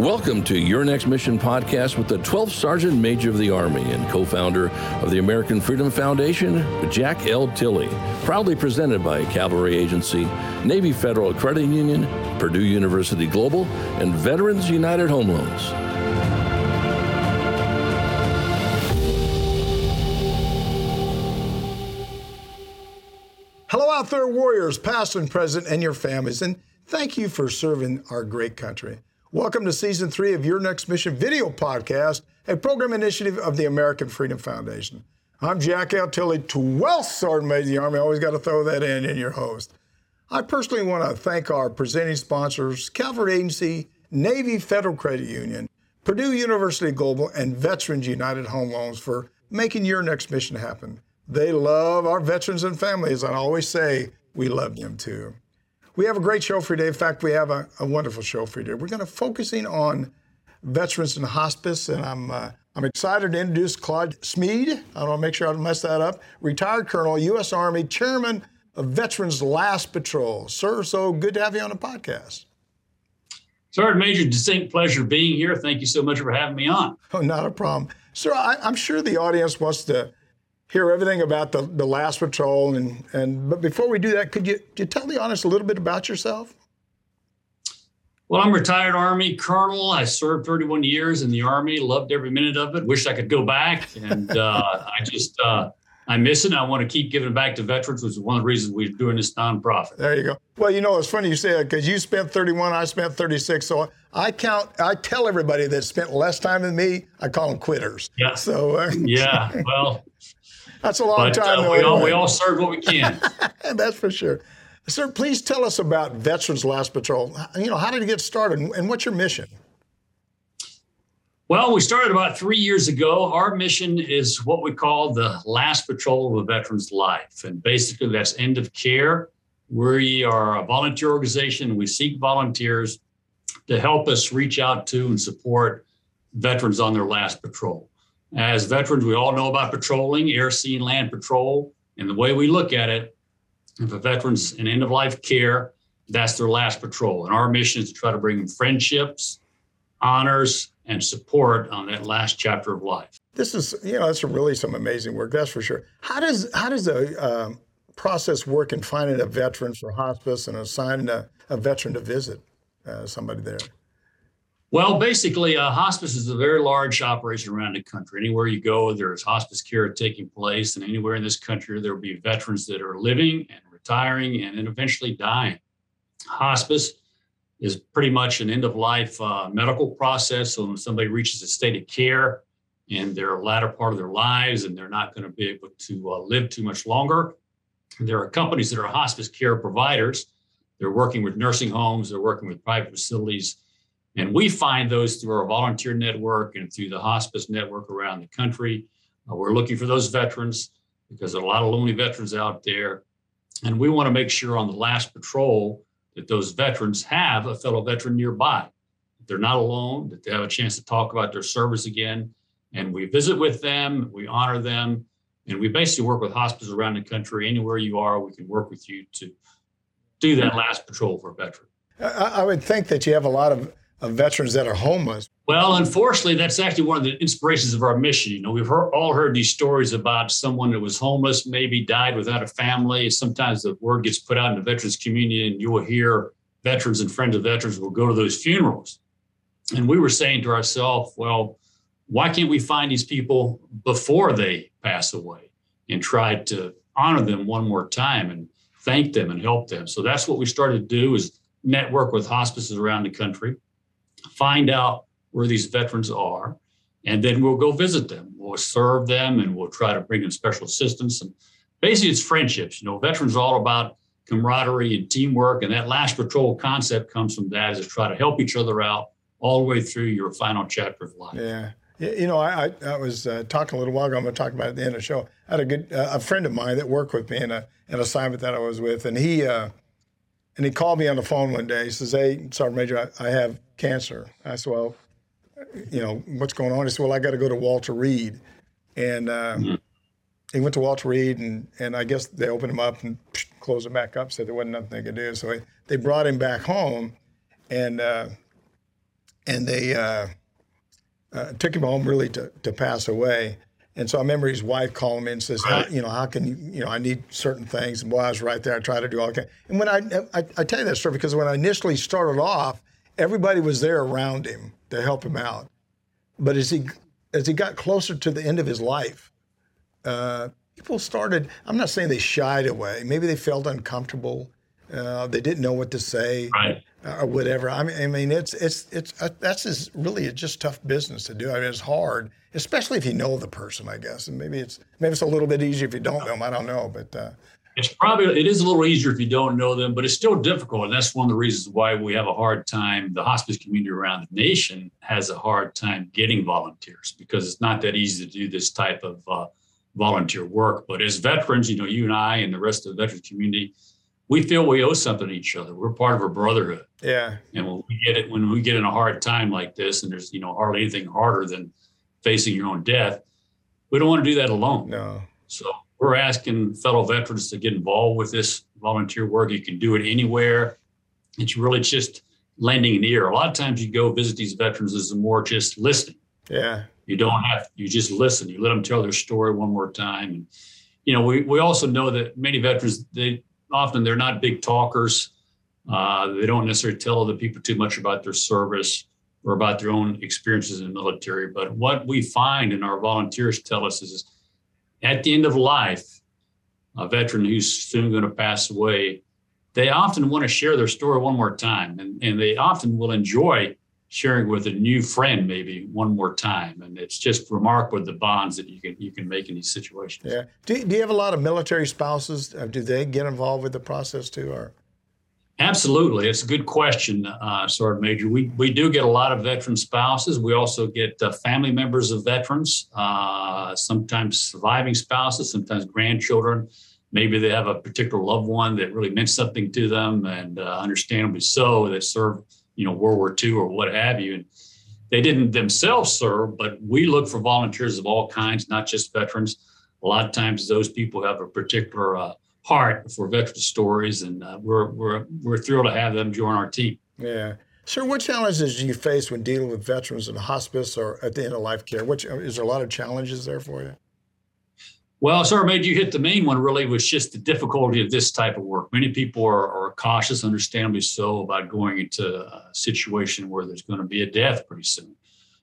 Welcome to Your Next Mission podcast with the 12th Sergeant Major of the Army and co founder of the American Freedom Foundation, Jack L. Tilley. Proudly presented by Cavalry Agency, Navy Federal Credit Union, Purdue University Global, and Veterans United Home Loans. Hello out there, warriors, past and present, and your families, and thank you for serving our great country. Welcome to season three of Your Next Mission video podcast, a program initiative of the American Freedom Foundation. I'm Jack L. Tilley, 12th Sergeant Major of the Army. Always got to throw that in, and your host. I personally want to thank our presenting sponsors, Cavalry Agency, Navy Federal Credit Union, Purdue University Global, and Veterans United Home Loans for making your next mission happen. They love our veterans and families. and I always say we love them too. We have a great show for you today. In fact, we have a, a wonderful show for you today. We're going to focusing on veterans in hospice, and I'm uh, I'm excited to introduce Claude Smead. I don't want to make sure I don't mess that up. Retired Colonel, U.S. Army, Chairman of Veterans Last Patrol. Sir, so good to have you on the podcast. Sir, Major, distinct pleasure being here. Thank you so much for having me on. Oh, not a problem. Sir, I, I'm sure the audience wants to hear everything about the, the last patrol and, and but before we do that could you, could you tell the audience a little bit about yourself? Well i'm retired army colonel. I served 31 years in the army loved every minute of it wish i could go back and uh, i just uh, i miss it i want to keep giving back to veterans which is one of the reasons we're doing this nonprofit. There you go. Well you know it's funny you say that because you spent 31 i spent 36 so i count i tell everybody that spent less time than me i call them quitters. Yeah so uh, yeah well that's a long but, time. Uh, we, all, we all serve what we can. That's for sure. Sir, please tell us about Veterans Last Patrol. You know, how did it get started and what's your mission? Well, we started about three years ago. Our mission is what we call the last patrol of a veteran's life. And basically, that's end of care. We are a volunteer organization. We seek volunteers to help us reach out to and support veterans on their last patrol. As veterans, we all know about patrolling, air, sea, and land patrol. And the way we look at it, if a veteran's in end of life care, that's their last patrol. And our mission is to try to bring them friendships, honors, and support on that last chapter of life. This is, you know, that's really some amazing work. That's for sure. How does how does the um, process work in finding a veteran for hospice and assigning a, a veteran to visit uh, somebody there? Well, basically, uh, hospice is a very large operation around the country. Anywhere you go, there's hospice care taking place, and anywhere in this country, there will be veterans that are living and retiring and then eventually dying. Hospice is pretty much an end of life uh, medical process. So when somebody reaches a state of care in their latter part of their lives and they're not going to be able to uh, live too much longer, there are companies that are hospice care providers. They're working with nursing homes, they're working with private facilities and we find those through our volunteer network and through the hospice network around the country. Uh, we're looking for those veterans because there are a lot of lonely veterans out there. And we want to make sure on the last patrol that those veterans have a fellow veteran nearby. That they're not alone, that they have a chance to talk about their service again. And we visit with them, we honor them, and we basically work with hospices around the country. Anywhere you are, we can work with you to do that last patrol for a veteran. I, I would think that you have a lot of of veterans that are homeless. Well, unfortunately, that's actually one of the inspirations of our mission. You know, we've heard, all heard these stories about someone that was homeless, maybe died without a family. Sometimes the word gets put out in the veterans community, and you will hear veterans and friends of veterans will go to those funerals. And we were saying to ourselves, well, why can't we find these people before they pass away and try to honor them one more time and thank them and help them? So that's what we started to do is network with hospices around the country find out where these veterans are, and then we'll go visit them. We'll serve them and we'll try to bring them special assistance. And basically, it's friendships. You know, veterans are all about camaraderie and teamwork, and that last patrol concept comes from that is to try to help each other out all the way through your final chapter of life. Yeah. You know, I, I was uh, talking a little while ago. I'm going to talk about it at the end of the show. I had a good uh, a friend of mine that worked with me in a in an assignment that I was with, and he uh, and he called me on the phone one day. He says, "Hey, Sergeant Major, I, I have cancer." I said, "Well, you know what's going on?" He said, "Well, I got to go to Walter Reed," and uh, mm-hmm. he went to Walter Reed, and and I guess they opened him up and closed him back up. Said there wasn't nothing they could do. So they brought him back home, and uh, and they uh, uh, took him home really to, to pass away. And so I remember his wife calling me and says, how, you know, how can you, you know, I need certain things. And boy, I was right there. I tried to do all can. And when I, I, I tell you that story because when I initially started off, everybody was there around him to help him out. But as he, as he got closer to the end of his life, uh, people started, I'm not saying they shied away. Maybe they felt uncomfortable. Uh, they didn't know what to say. Right or whatever. I mean, I mean, it's it's it's uh, that's just really just tough business to do. I mean, it's hard, especially if you know the person, I guess. And maybe it's maybe it's a little bit easier if you don't know them. I don't know, but uh, it's probably it is a little easier if you don't know them, but it's still difficult, and that's one of the reasons why we have a hard time. The hospice community around the nation has a hard time getting volunteers because it's not that easy to do this type of uh, volunteer work. But as veterans, you know, you and I and the rest of the veterans community we feel we owe something to each other. We're part of a brotherhood. Yeah. And when we get it, when we get in a hard time like this, and there's you know hardly anything harder than facing your own death, we don't want to do that alone. No. So we're asking fellow veterans to get involved with this volunteer work. You can do it anywhere. It's really just lending an ear. A lot of times you go visit these veterans is more just listening. Yeah. You don't have you just listen. You let them tell their story one more time. And you know, we, we also know that many veterans they often they're not big talkers. Uh, they don't necessarily tell other people too much about their service or about their own experiences in the military. But what we find and our volunteers tell us is at the end of life, a veteran who's soon going to pass away, they often want to share their story one more time. And, and they often will enjoy sharing with a new friend maybe one more time and it's just remarkable the bonds that you can you can make in these situations yeah do, do you have a lot of military spouses uh, do they get involved with the process too or absolutely. It's a good question uh, sergeant major. We, we do get a lot of veteran spouses. We also get uh, family members of veterans uh, sometimes surviving spouses sometimes grandchildren. Maybe they have a particular loved one that really meant something to them and uh, understandably so. That served you know World War II or what have you. And they didn't themselves serve, but we look for volunteers of all kinds, not just veterans. A lot of times, those people have a particular uh, heart for veteran stories, and uh, we're we're we're thrilled to have them join our team. Yeah. Sir, what challenges do you face when dealing with veterans in hospice or at the end of life care? What, is there a lot of challenges there for you? Well, sir, made you hit the main one really was just the difficulty of this type of work. Many people are, are cautious, understandably so, about going into a situation where there's going to be a death pretty soon.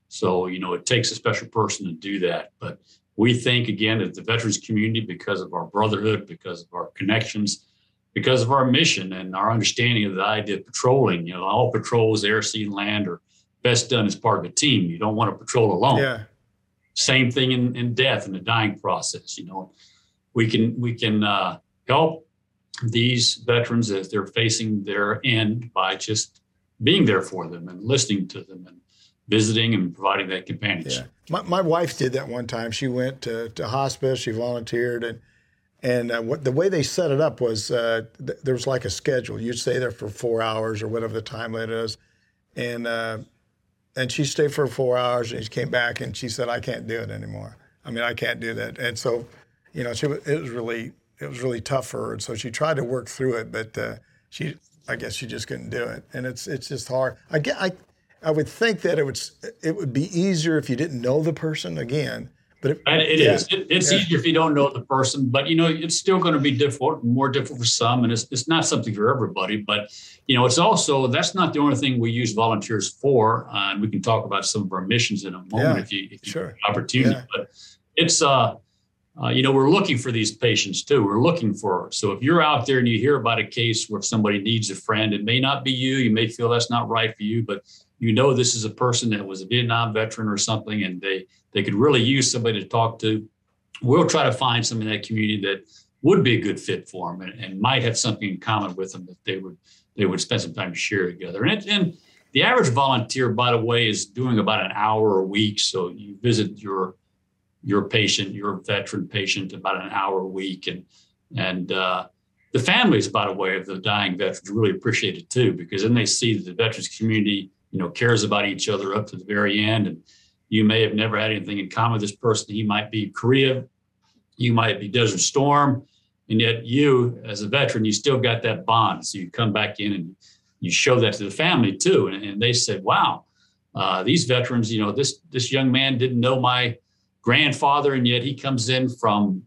So, you know, it takes a special person to do that. But we think, again, that the veterans community, because of our brotherhood, because of our connections, because of our mission and our understanding of the idea of patrolling, you know, all patrols, air, sea, and land, are best done as part of a team. You don't want to patrol alone. Yeah. Same thing in, in death and the dying process. You know, we can we can uh, help these veterans as they're facing their end by just being there for them and listening to them and visiting and providing that companionship. Yeah. My, my wife did that one time. She went to, to hospice. She volunteered and and uh, what the way they set it up was uh, th- there was like a schedule. You'd stay there for four hours or whatever the time limit is, and uh, and she stayed for four hours and she came back and she said, I can't do it anymore. I mean, I can't do that. And so, you know, she, it was really, it was really tough for her. And so she tried to work through it, but uh, she, I guess she just couldn't do it. And it's, it's just hard. I get, I, I would think that it would, it would be easier if you didn't know the person again, but it, it yeah. is. It, it's yeah. easier if you don't know the person, but you know it's still going to be difficult, more difficult for some, and it's it's not something for everybody. But you know, it's also that's not the only thing we use volunteers for, uh, and we can talk about some of our missions in a moment yeah. if you if you sure. opportunity. But it's uh, uh, you know, we're looking for these patients too. We're looking for so if you're out there and you hear about a case where somebody needs a friend, it may not be you. You may feel that's not right for you, but you know this is a person that was a Vietnam veteran or something, and they they could really use somebody to talk to. We'll try to find some in that community that would be a good fit for them and, and might have something in common with them that they would they would spend some time to share together. And it, and the average volunteer, by the way, is doing about an hour a week. So you visit your your patient, your veteran patient, about an hour a week, and and uh, the families, by the way, of the dying veterans really appreciate it too because then they see that the veterans community you know, cares about each other up to the very end. And you may have never had anything in common with this person. He might be Korea, you might be Desert Storm, and yet you, as a veteran, you still got that bond. So you come back in and you show that to the family too, and, and they said, "Wow, Uh, these veterans, you know, this this young man didn't know my grandfather, and yet he comes in from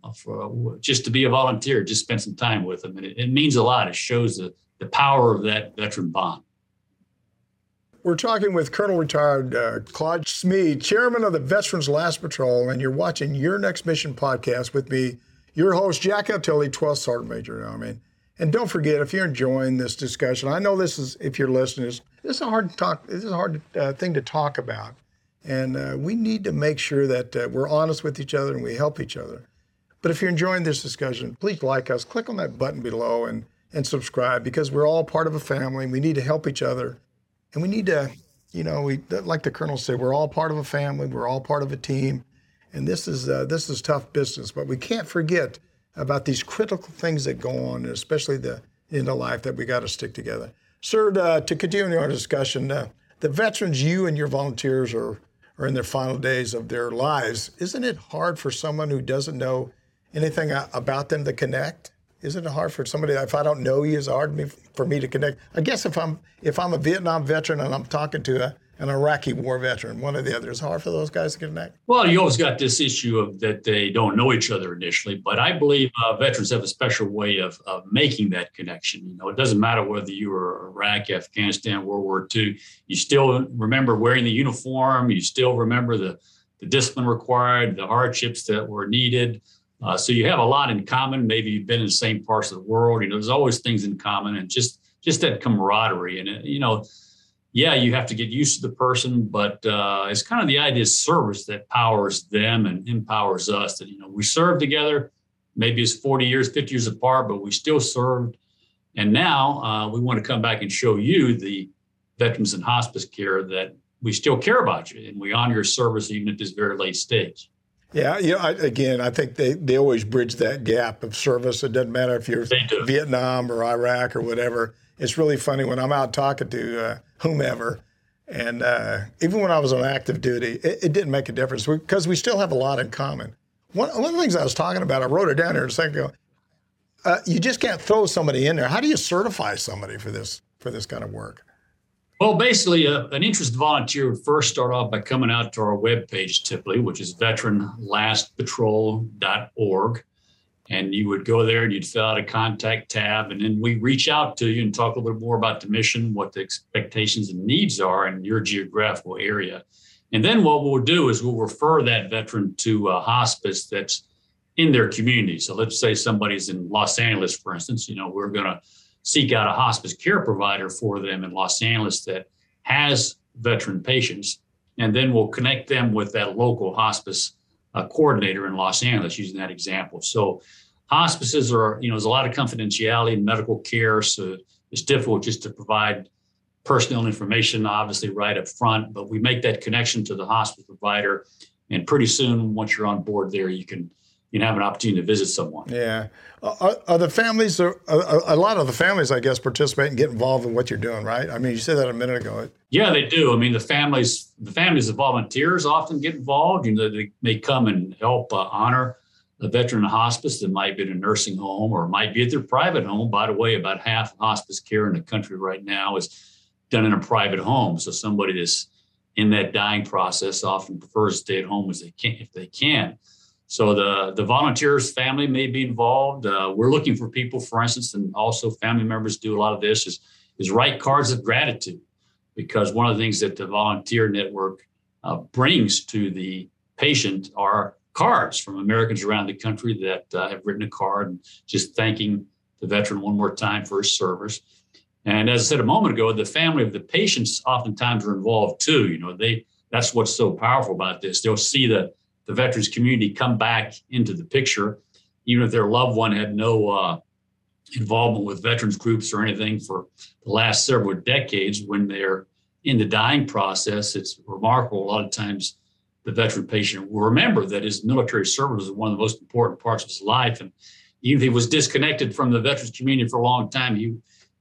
just to be a volunteer, just spend some time with him, and it, it means a lot. It shows the the power of that veteran bond. We're talking with Colonel Retired uh, Claude Smead, Chairman of the Veterans Last Patrol, and you're watching Your Next Mission podcast with me, your host, Jack L. 12th Sergeant Major. You know I mean? And don't forget, if you're enjoying this discussion, I know this is, if you're listening, this, this is a hard talk. This is a hard uh, thing to talk about, and uh, we need to make sure that uh, we're honest with each other and we help each other. But if you're enjoying this discussion, please like us, click on that button below, and and subscribe because we're all part of a family. We need to help each other and we need to, you know, we like the colonel said, we're all part of a family, we're all part of a team, and this is uh, this is tough business. But we can't forget about these critical things that go on, especially the in the life that we got to stick together. Sir, uh, to continue our discussion, uh, the veterans you and your volunteers are are in their final days of their lives. Isn't it hard for someone who doesn't know anything about them to connect? Isn't it hard for somebody if I don't know you? Is it hard for me to connect? I guess if I'm if I'm a Vietnam veteran and I'm talking to a, an Iraqi war veteran, one or the other, it's hard for those guys to connect. Well, you always got this issue of that they don't know each other initially, but I believe uh, veterans have a special way of, of making that connection. You know, it doesn't matter whether you were Iraq, Afghanistan, World War II. You still remember wearing the uniform. You still remember the the discipline required, the hardships that were needed. Uh, so you have a lot in common. Maybe you've been in the same parts of the world. You know, there's always things in common, and just just that camaraderie. And uh, you know, yeah, you have to get used to the person, but uh, it's kind of the idea of service that powers them and empowers us. That you know, we serve together. Maybe it's 40 years, 50 years apart, but we still served. And now uh, we want to come back and show you, the veterans in hospice care, that we still care about you and we honor your service even at this very late stage. Yeah, you know, I, again, I think they, they always bridge that gap of service. It doesn't matter if you're Vietnam or Iraq or whatever. It's really funny when I'm out talking to uh, whomever, and uh, even when I was on active duty, it, it didn't make a difference because we still have a lot in common. One, one of the things I was talking about, I wrote it down here a second ago. Uh, you just can't throw somebody in there. How do you certify somebody for this for this kind of work? Well, basically, uh, an interested volunteer would first start off by coming out to our webpage, typically, which is veteranlastpatrol.org. And you would go there and you'd fill out a contact tab. And then we reach out to you and talk a little more about the mission, what the expectations and needs are in your geographical area. And then what we'll do is we'll refer that veteran to a hospice that's in their community. So let's say somebody's in Los Angeles, for instance, you know, we're going to seek out a hospice care provider for them in Los Angeles that has veteran patients, and then we'll connect them with that local hospice uh, coordinator in Los Angeles, using that example. So, hospices are, you know, there's a lot of confidentiality in medical care, so it's difficult just to provide personal information, obviously, right up front, but we make that connection to the hospice provider. And pretty soon, once you're on board there, you can you know, have an opportunity to visit someone. Yeah. Are, are the families, are, a lot of the families, I guess, participate and get involved in what you're doing, right? I mean, you said that a minute ago. Yeah, they do. I mean, the families, the families of volunteers often get involved. You know, they may come and help uh, honor a veteran in hospice that might be in a nursing home or might be at their private home. By the way, about half hospice care in the country right now is done in a private home. So somebody that's in that dying process often prefers to stay at home as they can if they can. So the, the volunteers family may be involved. Uh, we're looking for people, for instance, and also family members do a lot of this is, is write cards of gratitude because one of the things that the volunteer network uh, brings to the patient are cards from Americans around the country that uh, have written a card and just thanking the veteran one more time for his service. And as I said a moment ago, the family of the patients oftentimes are involved too. You know, they that's what's so powerful about this. They'll see the the veterans community come back into the picture, even if their loved one had no uh, involvement with veterans groups or anything for the last several decades. When they're in the dying process, it's remarkable. A lot of times, the veteran patient will remember that his military service was one of the most important parts of his life, and even if he was disconnected from the veterans community for a long time, he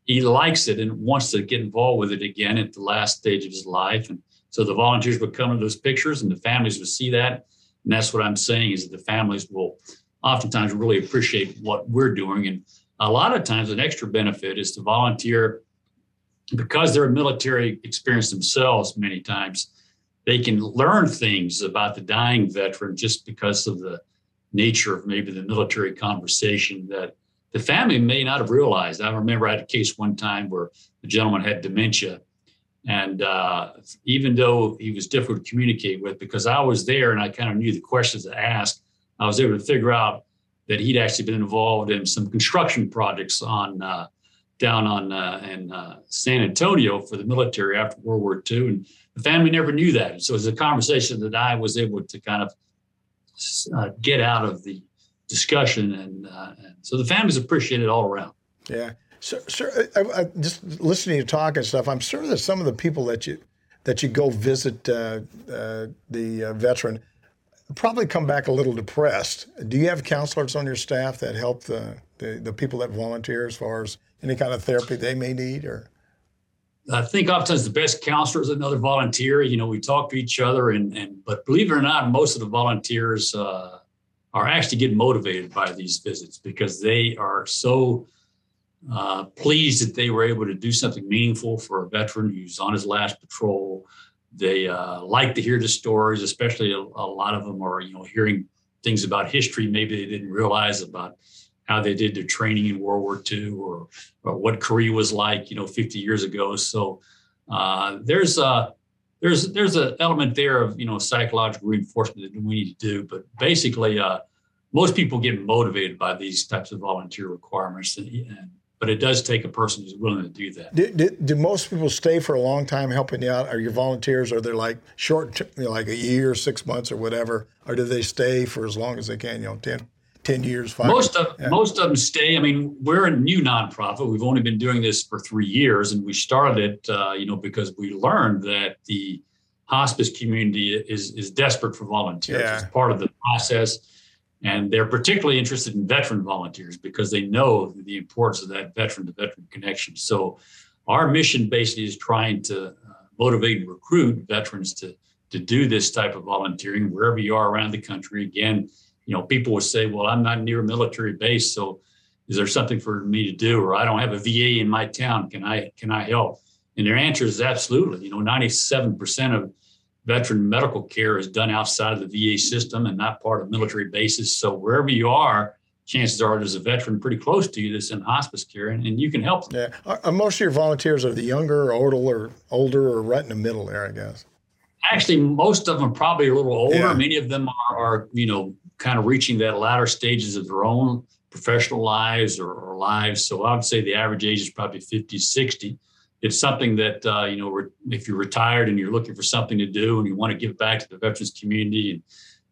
he likes it and wants to get involved with it again at the last stage of his life. And so the volunteers would come to those pictures, and the families would see that and that's what I'm saying is that the families will oftentimes really appreciate what we're doing. And a lot of times, an extra benefit is to volunteer because they're a military experience themselves many times. they can learn things about the dying veteran just because of the nature of maybe the military conversation that the family may not have realized. I remember I had a case one time where the gentleman had dementia. And uh, even though he was difficult to communicate with, because I was there and I kind of knew the questions to ask, I was able to figure out that he'd actually been involved in some construction projects on uh, down on uh, in uh, San Antonio for the military after World War II, and the family never knew that. So it was a conversation that I was able to kind of uh, get out of the discussion, and, uh, and, so the families appreciated all around. Yeah, so, sir, I, I, just listening to talk and stuff, I'm sure that some of the people that you that you go visit uh, uh, the veteran probably come back a little depressed. Do you have counselors on your staff that help the, the, the people that volunteer as far as any kind of therapy they may need or? I think oftentimes the best counselor is another volunteer. You know, we talk to each other, and and but believe it or not, most of the volunteers uh, are actually getting motivated by these visits because they are so uh, pleased that they were able to do something meaningful for a veteran who's on his last patrol they uh, like to hear the stories, especially a, a, lot of them are, you know, hearing things about history maybe they didn't realize about how they did their training in World War II or, or what Korea was like, you know, 50 years ago. So uh, there's a there's there's an element there of you know psychological reinforcement that we need to do, but basically, uh, most people get motivated by these types of volunteer requirements, and, and but it does take a person who's willing to do that. Do, do, do, most people stay for a long time helping you out? Are your volunteers? Are they like short, you know, like a year, six months, or whatever, or do they stay for as long as they can? You know, 10, 10 years, five. Most of yeah. most of them stay. I mean, we're a new nonprofit. We've only been doing this for three years, and we started it, uh, you know, because we learned that the hospice community is is desperate for volunteers. Yeah. It's part of the process and they're particularly interested in veteran volunteers because they know the importance of that veteran to veteran connection. So, our mission basically is trying to uh, motivate and recruit veterans to, to do this type of volunteering wherever you are around the country. Again, you know, people will say, well, I'm not near a military base, so is there something for me to do? Or I don't have a VA in my town. Can I can I help? And their answer is absolutely. You know, 97% of veteran medical care is done outside of the VA system and not part of military bases. So wherever you are, chances are there's a veteran pretty close to you that's in hospice care, and, and you can help them. Yeah, are, most of your volunteers are the younger, or older, or older, or right in the middle there, I guess. Actually, most of them probably a little older. Yeah. Many of them are, are, you know, kind of reaching that latter stages of their own professional lives or, or lives. So I would say the average age is probably 50, 60 it's something that uh, you know if you're retired and you're looking for something to do and you want to give back to the veterans community and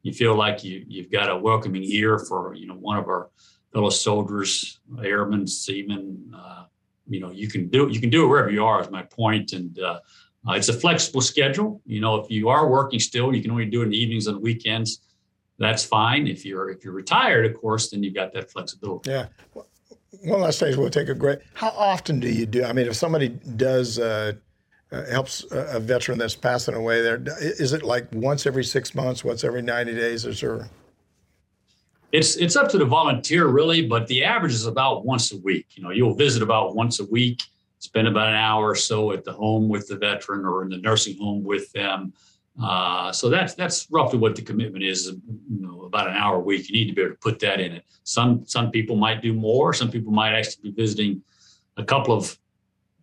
you feel like you you've got a welcoming ear for you know one of our fellow soldiers, airmen, seamen. Uh, you know you can do you can do it wherever you are. Is my point, and uh, it's a flexible schedule. You know if you are working still, you can only do it in the evenings and weekends. That's fine. If you're if you're retired, of course, then you've got that flexibility. Yeah one last thing, we'll take a great. How often do you do? I mean, if somebody does uh, uh, helps a, veteran that's passing away, there is it like once every six months, once every ninety days, or? It's it's up to the volunteer really, but the average is about once a week. You know, you'll visit about once a week, spend about an hour or so at the home with the veteran or in the nursing home with them. Uh, so that's that's roughly what the commitment is. You know, about an hour a week. You need to be able to put that in it. Some some people might do more. Some people might actually be visiting a couple of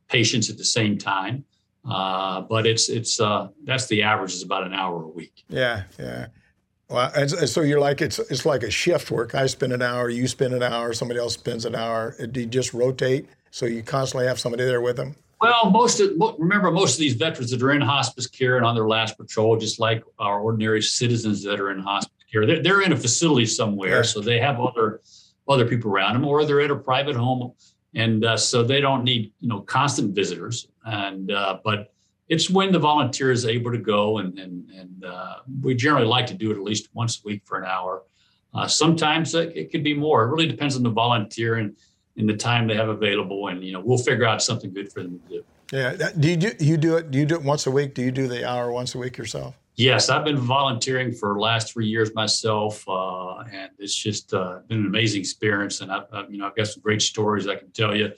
patients at the same time. Uh, but it's it's uh, that's the average is about an hour a week. Yeah, yeah. Well, and so you're like it's it's like a shift work. I spend an hour, you spend an hour, somebody else spends an hour. Do you just rotate? So you constantly have somebody there with them. Well, most of remember most of these veterans that are in hospice care and on their last patrol, just like our ordinary citizens that are in hospice care, they're, they're in a facility somewhere, yeah. so they have other other people around them, or they're at a private home, and uh, so they don't need you know constant visitors. And uh, but it's when the volunteer is able to go, and and and uh, we generally like to do it at least once a week for an hour. Uh, sometimes it, it could be more. It really depends on the volunteer and in the time they have available, and you know we'll figure out something good for them to do. Yeah. Do you do you do it? Do you do it once a week? Do you do the hour once a week yourself? Yes, I've been volunteering for the last three years myself, uh, and it's just uh, been an amazing experience. And I've, I've, you know I've got some great stories I can tell you.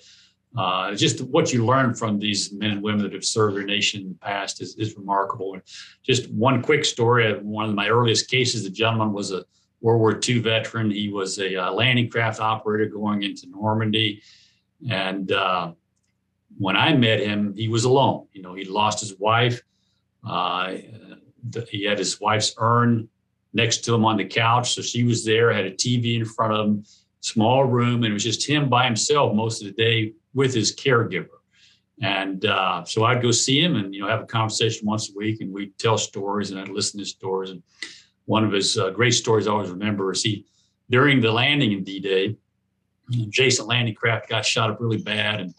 uh, just what you learn from these men and women that have served their nation in the past is, is remarkable. And just one quick story one of my earliest cases, the gentleman was a World War II veteran. He was a uh, landing craft operator going into Normandy. And uh, when I met him, he was alone. You know, he lost his wife. Uh, he had his wife's urn next to him on the couch. So she was there, had a TV in front of him, small room, and it was just him by himself most of the day with his caregiver. And uh, so I'd go see him and, you know, have a conversation once a week and we'd tell stories and I'd listen to stories. And one of his uh, great stories I always remember is he, during the landing in D-Day, adjacent landing craft got shot up really bad and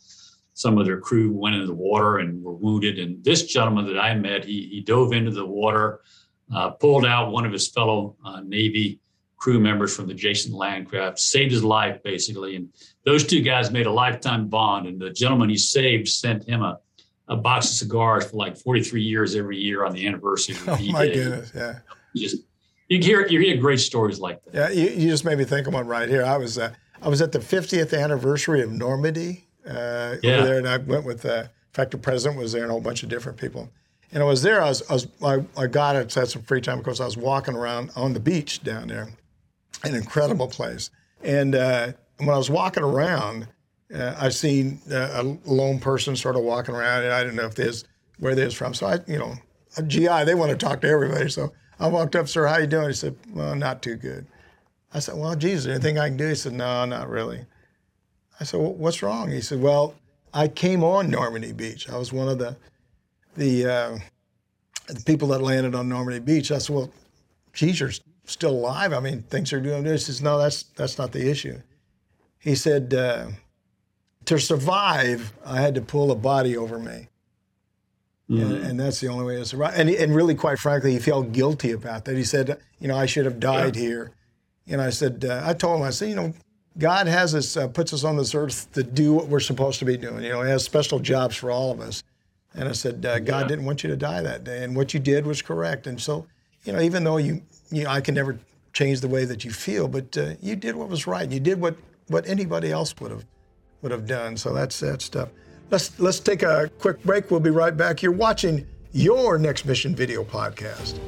some of their crew went into the water and were wounded. And this gentleman that I met, he, he dove into the water, uh, pulled out one of his fellow uh, Navy crew members from the adjacent landcraft, saved his life basically. And those two guys made a lifetime bond. And the gentleman he saved sent him a, a box of cigars for like 43 years every year on the anniversary of Oh my goodness, yeah. Just you hear you hear great stories like that. Yeah, you, you just made me think of one right here. I was uh, I was at the 50th anniversary of Normandy uh, yeah. over there, and I went with, uh, in fact, the president was there and a whole bunch of different people. And I was there. I was, I, was, I, I got it, had some free time because I was walking around on the beach down there, an incredible place. And uh, when I was walking around, uh, I seen uh, a lone person sort of walking around, and I didn't know if this where they was from. So I, you know, a GI, they want to talk to everybody. So I walked up, sir, how you doing? He said, well, not too good. I said, well, Jesus, anything I can do? He said, no, not really. I said, well, what's wrong? He said, well, I came on Normandy Beach. I was one of the the, uh, the people that landed on Normandy Beach. I said, well, geez, you're still alive. I mean, things are doing this. He says, no, that's that's not the issue. He said, uh, to survive, I had to pull a body over me. Mm-hmm. And, and, that's the only way to survive. And, and really, quite frankly, he felt guilty about that. He said, you know, I should have died yeah. here. And I said, uh, I told him, I said, you know, God has us, uh, puts us on this earth to do what we're supposed to be doing. You know, He has special jobs for all of us. And I said, uh, God yeah. didn't want you to die that day, and what you did was correct. And so, you know, even though you, you know, I can never change the way that you feel, but uh, you did what was right. You did what what anybody else would have would have done. So that's that stuff. Let's let's take a quick break. We'll be right back. You're watching your Next Mission video podcast.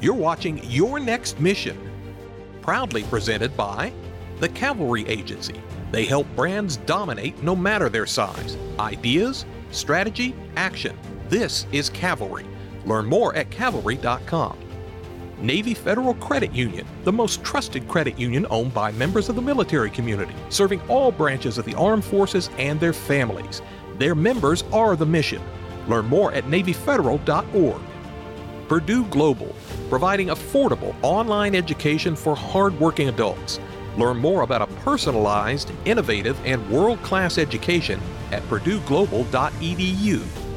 You're watching Your Next Mission proudly presented by the Cavalry Agency. They help brands dominate no matter their size. Ideas, strategy, action. This is Cavalry. Learn more at cavalry.com. Navy Federal Credit Union, the most trusted credit union owned by members of the military community, serving all branches of the armed forces and their families. Their members are the mission. Learn more at NavyFederal.org. Purdue Global, providing affordable online education for hardworking adults. Learn more about a personalized, innovative, and world class education at PurdueGlobal.edu.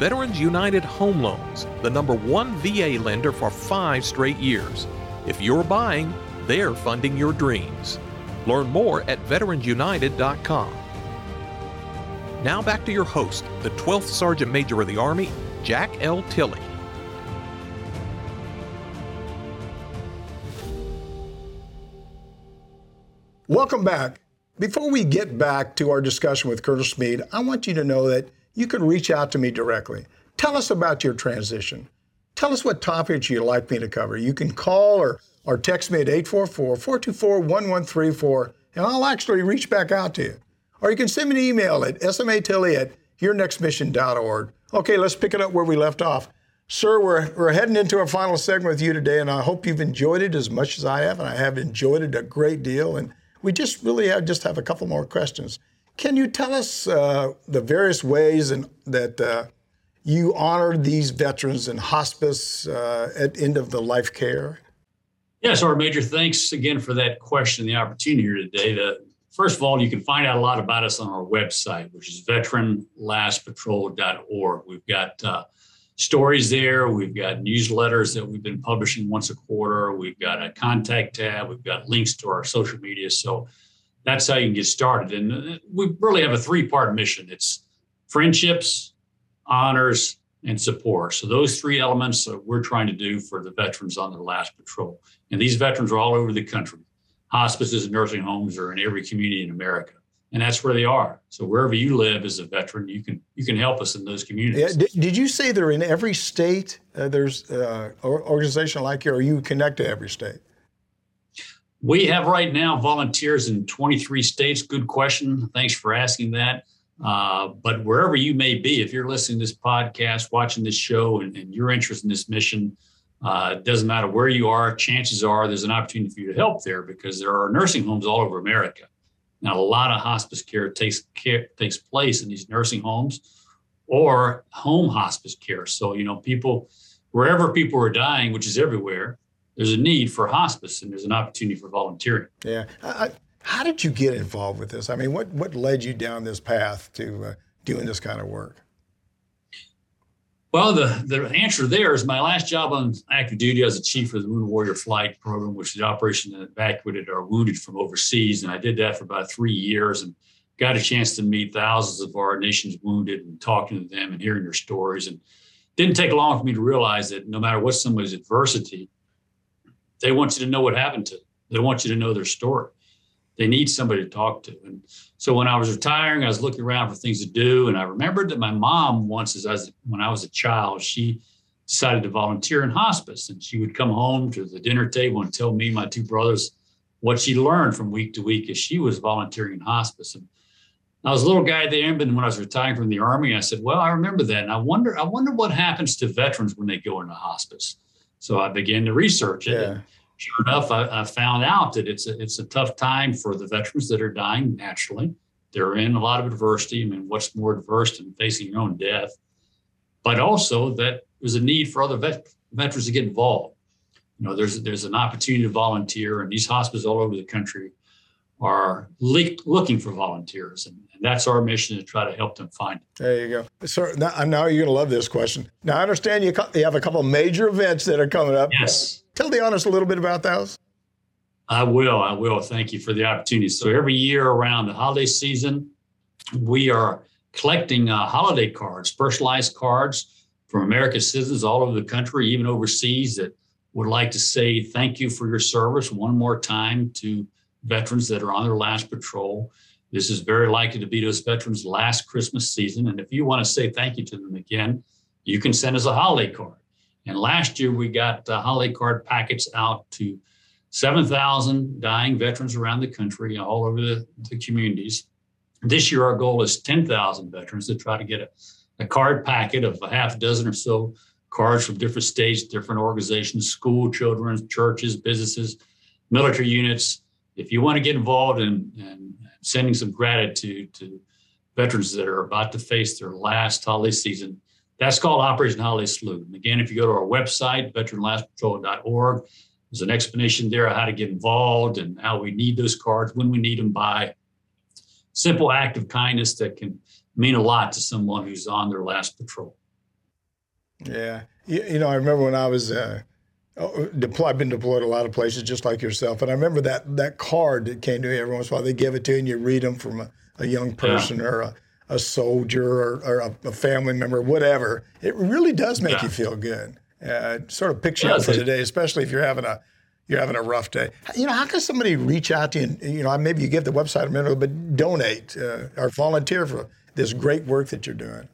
Veterans United Home Loans, the number one VA lender for five straight years. If you're buying, they're funding your dreams. Learn more at VeteransUnited.com. Now back to your host, the 12th Sergeant Major of the Army, Jack L. Tilley. Welcome back. Before we get back to our discussion with Colonel Smead, I want you to know that you can reach out to me directly. Tell us about your transition. Tell us what topics you'd like me to cover. You can call or, or text me at 844 424 1134, and I'll actually reach back out to you. Or you can send me an email at smatilly at yournextmission.org. Okay, let's pick it up where we left off. Sir, we're, we're heading into our final segment with you today, and I hope you've enjoyed it as much as I have, and I have enjoyed it a great deal. And we just really have, just have a couple more questions. Can you tell us uh, the various ways in, that uh, you honor these veterans in hospice uh, at end of the life care? Yes, our major thanks again for that question, the opportunity here today. First of all, you can find out a lot about us on our website, which is veteranlastpatrol.org. We've got uh, stories there. We've got newsletters that we've been publishing once a quarter. We've got a contact tab. We've got links to our social media. So that's how you can get started. And uh, we really have a three part mission it's friendships, honors, and support. So those three elements that we're trying to do for the veterans on their last patrol. And these veterans are all over the country. Hospices and nursing homes are in every community in America. and that's where they are. So wherever you live as a veteran, you can you can help us in those communities. Yeah, did, you say they're in every state? Uh, there's uh, organization like you, or you connect to every state? We have right now volunteers in 23 states. Good question. Thanks for asking that. Uh, but wherever you may be, if you're listening to this podcast, watching this show, and, and you're interested in this mission, uh, doesn't matter where you are. Chances are there's an opportunity for you to help there because there are nursing homes all over America. Now, a lot of hospice care takes care, takes place in these nursing homes or home hospice care. So, you know, people wherever people are dying, which is everywhere, there's a need for hospice and there's an opportunity for volunteering. Yeah. I, how did you get involved with this? I mean, what what led you down this path to uh, doing this kind of work? Well, the, the answer there is my last job on active duty as a chief of the Wounded Warrior Flight Program, which is the operation that evacuated our wounded from overseas. And I did that for about three years and got a chance to meet thousands of our nation's wounded and talking to them and hearing their stories. And didn't take long for me to realize that no matter what somebody's adversity, they want you to know what happened to them. They want you to know their story they need somebody to talk to. And so when I was retiring, I was looking around for things to do. And I remembered that my mom once, as I was, when I was a child, she decided to volunteer in hospice. And she would come home to the dinner table and tell me, my two brothers, what she learned from week to week as she was volunteering in hospice. And I was a little guy there, but when I was retiring from the army, I said, "Well, I remember that, and I wonder, I wonder what happens to veterans when they go into hospice." So I began to research it. Yeah sure enough, I, I, found out that it's a, it's a tough time for the veterans that are dying naturally. They're in a lot of adversity. I mean, what's more adverse than facing your own death? But also that there's a need for other vet, veterans to get involved. You know, there's there's an opportunity to volunteer, and these hospitals all over the country are le- looking for volunteers, and, and, that's our mission to try to help them find it. There you go. So now, now you're going to love this question. Now I understand you, you have a couple of major events that are coming up. Yes. Tell the audience a little bit about those. I will. I will. Thank you for the opportunity. So every year around the holiday season, we are collecting uh, holiday cards, personalized cards from American citizens all over the country, even overseas, that would like to say thank you for your service one more time to veterans that are on their last patrol. This is very likely to be those veterans' last Christmas season. And if you want to say thank you to them again, you can send us a holiday card. And last year we got uh, holiday card packets out to 7,000 dying veterans around the country, all over the, the, communities. This year our goal is 10,000 veterans to try to get a, a card packet of a half dozen or so cards from different states, different organizations, school children, churches, businesses, military units. If you want to get involved in, in sending some gratitude to veterans that are about to face their last holiday season, that's called Operation Holiday Salute. And again, if you go to our website, veteranlastpatrol.org, there's an explanation there of how to get involved and how we need those cards, when we need them by. Simple act of kindness that can mean a lot to someone who's on their last patrol. Yeah. You, you know, I remember when I was uh, deployed, I've been deployed a lot of places just like yourself. And I remember that, that card that came to me every once in a while. They give it to you and you read them from a, a young person yeah. or a, a soldier or, or a, a, family member, whatever, it really does make yeah. you feel good. Uh, sort of picture yeah, for today, especially if you're having a you're having a rough day. You know, how can somebody reach out to you? And, you know, maybe you give the website a minute, but donate uh, or volunteer for this great work that you're doing.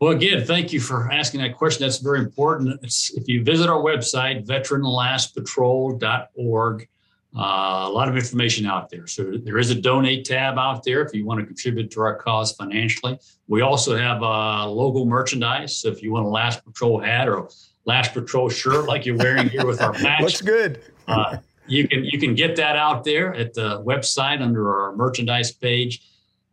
Well, again, thank you for asking that question. That's very important. It's, if you visit our website, veteranlastpatrol.org, uh, a lot of information out there. So there is a donate tab out there if you want to contribute to our cause financially. We also have uh, logo merchandise. So if you want a Last Patrol hat or Last Patrol shirt like you're wearing here with our patch, looks good. uh, you can you can get that out there at the website under our merchandise page.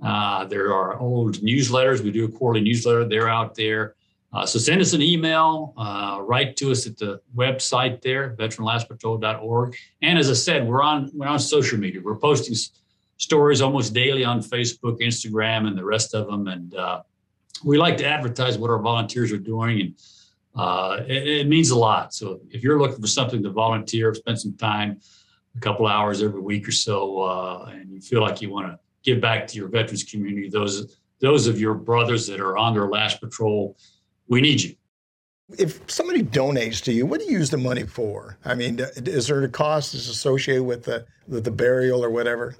Uh, there are old newsletters. We do a quarterly newsletter. They're out there. Uh, so send us an email, uh, write to us at the website there, veteranlastpatrol.org. And as I said, we're on we're on social media. We're posting s- stories almost daily on Facebook, Instagram, and the rest of them. And uh, we like to advertise what our volunteers are doing, and uh, it, it, means a lot. So if you're looking for something to volunteer, spend some time, a couple hours every week or so, uh, and you feel like you want to give back to your veterans community, those those of your brothers that are on their last patrol we need you. If somebody donates to you, what do you use the money for? I mean, is there a cost associated with the with the burial or whatever?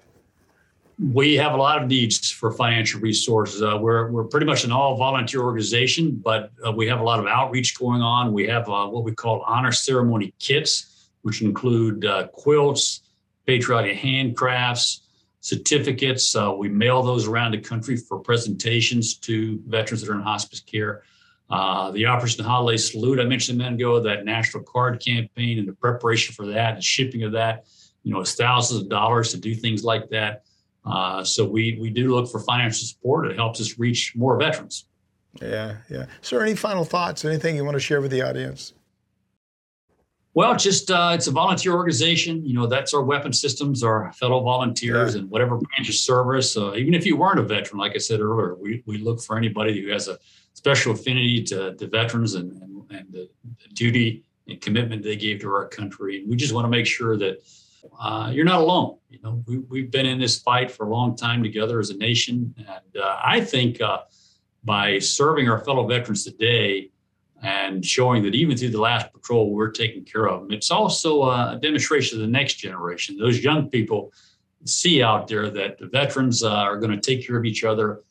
we have a lot of needs for financial resources. Uh, we're, we're pretty much an all volunteer organization, but uh, we have a lot of outreach going on. We have uh, what we call honor ceremony kits, which include uh, quilts, patriotic handcrafts, certificates. Uh, we mail those around the country for presentations to veterans that are in hospice care. Uh, the Operation Holiday Salute, I mentioned a minute ago, that national card campaign and the preparation for that, the shipping of that, you know, it's thousands of dollars to do things like that. Uh, so we we do look for financial support. It helps us reach more veterans. Yeah, yeah. Sir, any final thoughts? Anything you want to share with the audience? Well, just uh, it's a volunteer organization. You know, that's our weapon systems, our fellow volunteers, yeah. and whatever branch of service. Uh, even if you weren't a veteran, like I said earlier, we, we look for anybody who has a special affinity to, to veterans and, and, and the, the duty and commitment they gave to our country. And we just want to make sure that uh, you're not alone. You know, we, we've been in this fight for a long time together as a nation, and uh, I think uh, by serving our fellow veterans today and showing that even through the last patrol we're taking care of them, it's also a demonstration of the next generation. Those young people see out there that the veterans uh, are going to take care of each other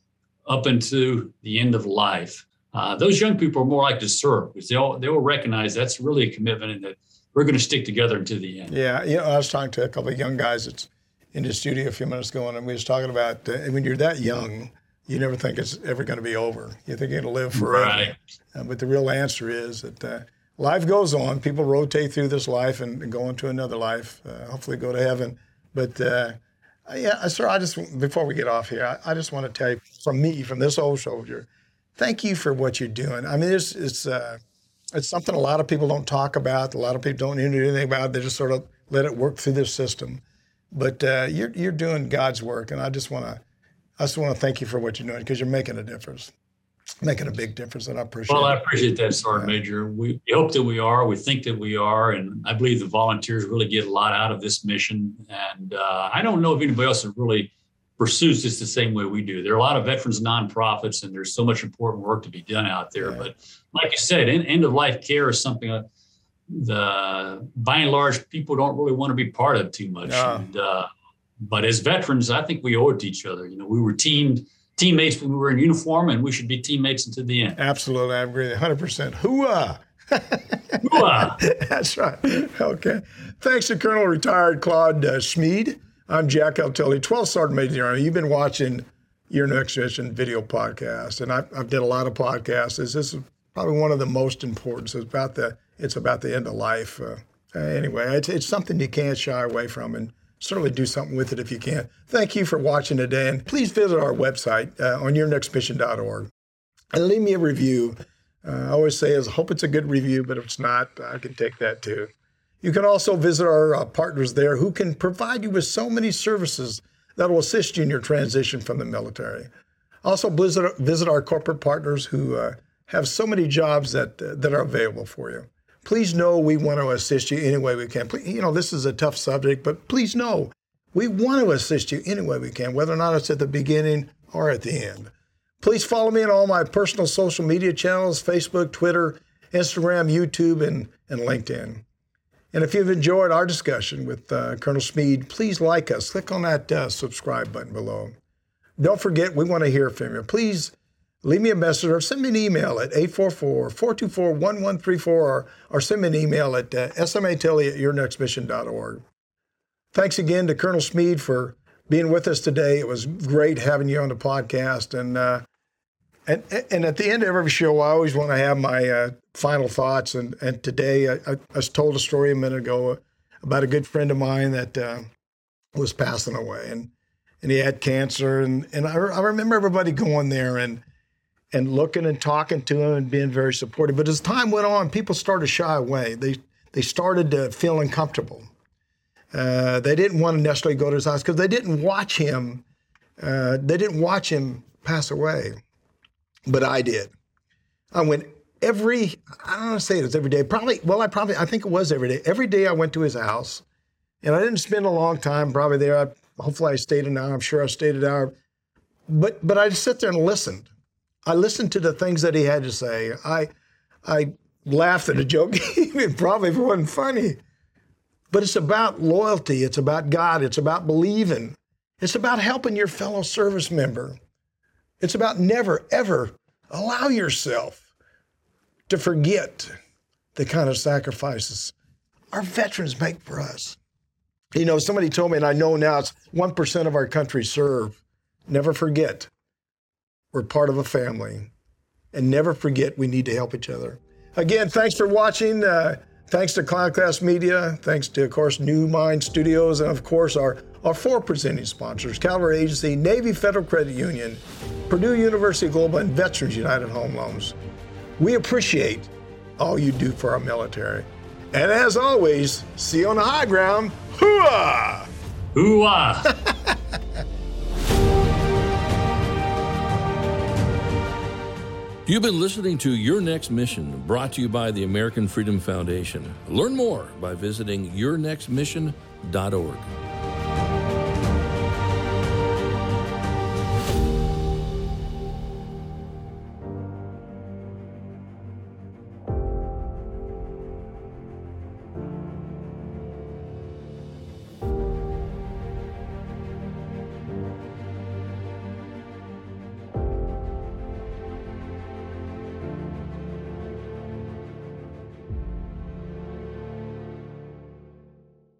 up into the end of life. Uh, those young people are more likely to serve because they'll they will recognize that's really a commitment and that we're going to stick together until the end. Yeah, you know, I was talking to a couple of young guys that's in the studio a few minutes ago, and we was talking about uh, when you're that young, you never think it's ever going to be over. You think you're going to live forever. Right. Uh, but the real answer is that uh, life goes on. People rotate through this life and go into another life. Uh, hopefully, go to heaven. But uh, yeah, sir, I just before we get off here, I, I, just want to tell you from me, from this old soldier, thank you for what you're doing. I mean, it's it's uh, it's something a lot of people don't talk about. A lot of people don't know anything about. It. They just sort of let it work through this system. But uh, you're you're doing God's work, and I just want to I just want to thank you for what you're doing because you're making a difference, making a big difference, and I appreciate. It. Well, I appreciate that, Sergeant yeah. Major. We, we hope that we are. We think that we are, and I believe the volunteers really get a lot out of this mission. And uh, I don't know if anybody else really pursues this the same way we do. There are a lot of veterans nonprofits, and there's so much important work to be done out there. Yeah. But like you said, end of life care is something that the by and large people don't really want to be part of too much. No. And, uh, but as veterans, I think we owe it to each other. You know, we were teamed teammates when we were in uniform, and we should be teammates until the end. Absolutely, I agree, 100. percent Hooah! Hooah! That's right. Okay. Thanks to Colonel Retired Claude uh, Schmid I'm Jack L. Tilley, 12th Sergeant Major in the Army. You've been watching Your Next Mission video podcast, and I've, I've did a lot of podcasts. This is probably one of the most important. It's about the it's about the end of life. Uh, anyway, it's, it's something you can't shy away from, and certainly do something with it if you can. Thank you for watching today, and please visit our website uh, on yournextmission.org and leave me a review. Uh, I always say, "I hope it's a good review," but if it's not, I can take that too. You can also visit our uh, partners there who can provide you with so many services that will assist you in your transition from the military. Also, visit, visit our corporate partners who uh, have so many jobs that, uh, that are available for you. Please know we want to assist you any way we can. Please, you know, this is a tough subject, but please know we want to assist you any way we can, whether or not it's at the beginning or at the end. Please follow me on all my personal social media channels Facebook, Twitter, Instagram, YouTube, and, and LinkedIn. And if you've enjoyed our discussion with uh, Colonel Schmid, please like us. Click on that uh, subscribe button below. Don't forget, we want to hear from you. Please leave me a message or send me an email at 844-424-1134 or, or send me an email at uh, smatilley at yournextmission.org. Thanks again to Colonel Smead for being with us today. It was great having you on the podcast. And uh, and, and at the end of every show, I always want to have my uh, final thoughts. And, and today, I, I, I, told a story a minute ago about a good friend of mine that uh, was passing away, and and he had cancer. And and I, I remember everybody going there and and looking and talking to him and being very supportive. But as time went on, people started to shy away. They they started to feel uncomfortable. Uh, they didn't want to necessarily go to his house because they didn't watch him. Uh, they didn't watch him pass away but I did. I went every, I don't want to say it was every day, probably, well, I probably, I think it was every day. Every day I went to his house and I didn't spend a long time probably there. I, hopefully I stayed an hour. I'm sure I stayed an hour. But, but I just sit there and listened. I listened to the things that he had to say. I, I laughed at a joke, even probably it wasn't funny. But it's about loyalty. It's about God. It's about believing. It's about helping your fellow service member. It's about never, ever allow yourself to forget the kind of sacrifices our veterans make for us. You know, somebody told me, and I know now it's 1% of our country serve. Never forget, we're part of a family. And never forget, we need to help each other. Again, thanks for watching. Uh, thanks to Clowncast Media. Thanks to, of course, New Mind Studios. And, of course, our, our four presenting sponsors Cavalry Agency, Navy Federal Credit Union, Purdue University Global, and Veterans United Home Loans. We appreciate all you do for our military. And as always, see you on the high ground. Hooah! Hooah! You've been listening to Your Next Mission, brought to you by the American Freedom Foundation. Learn more by visiting yournextmission.org.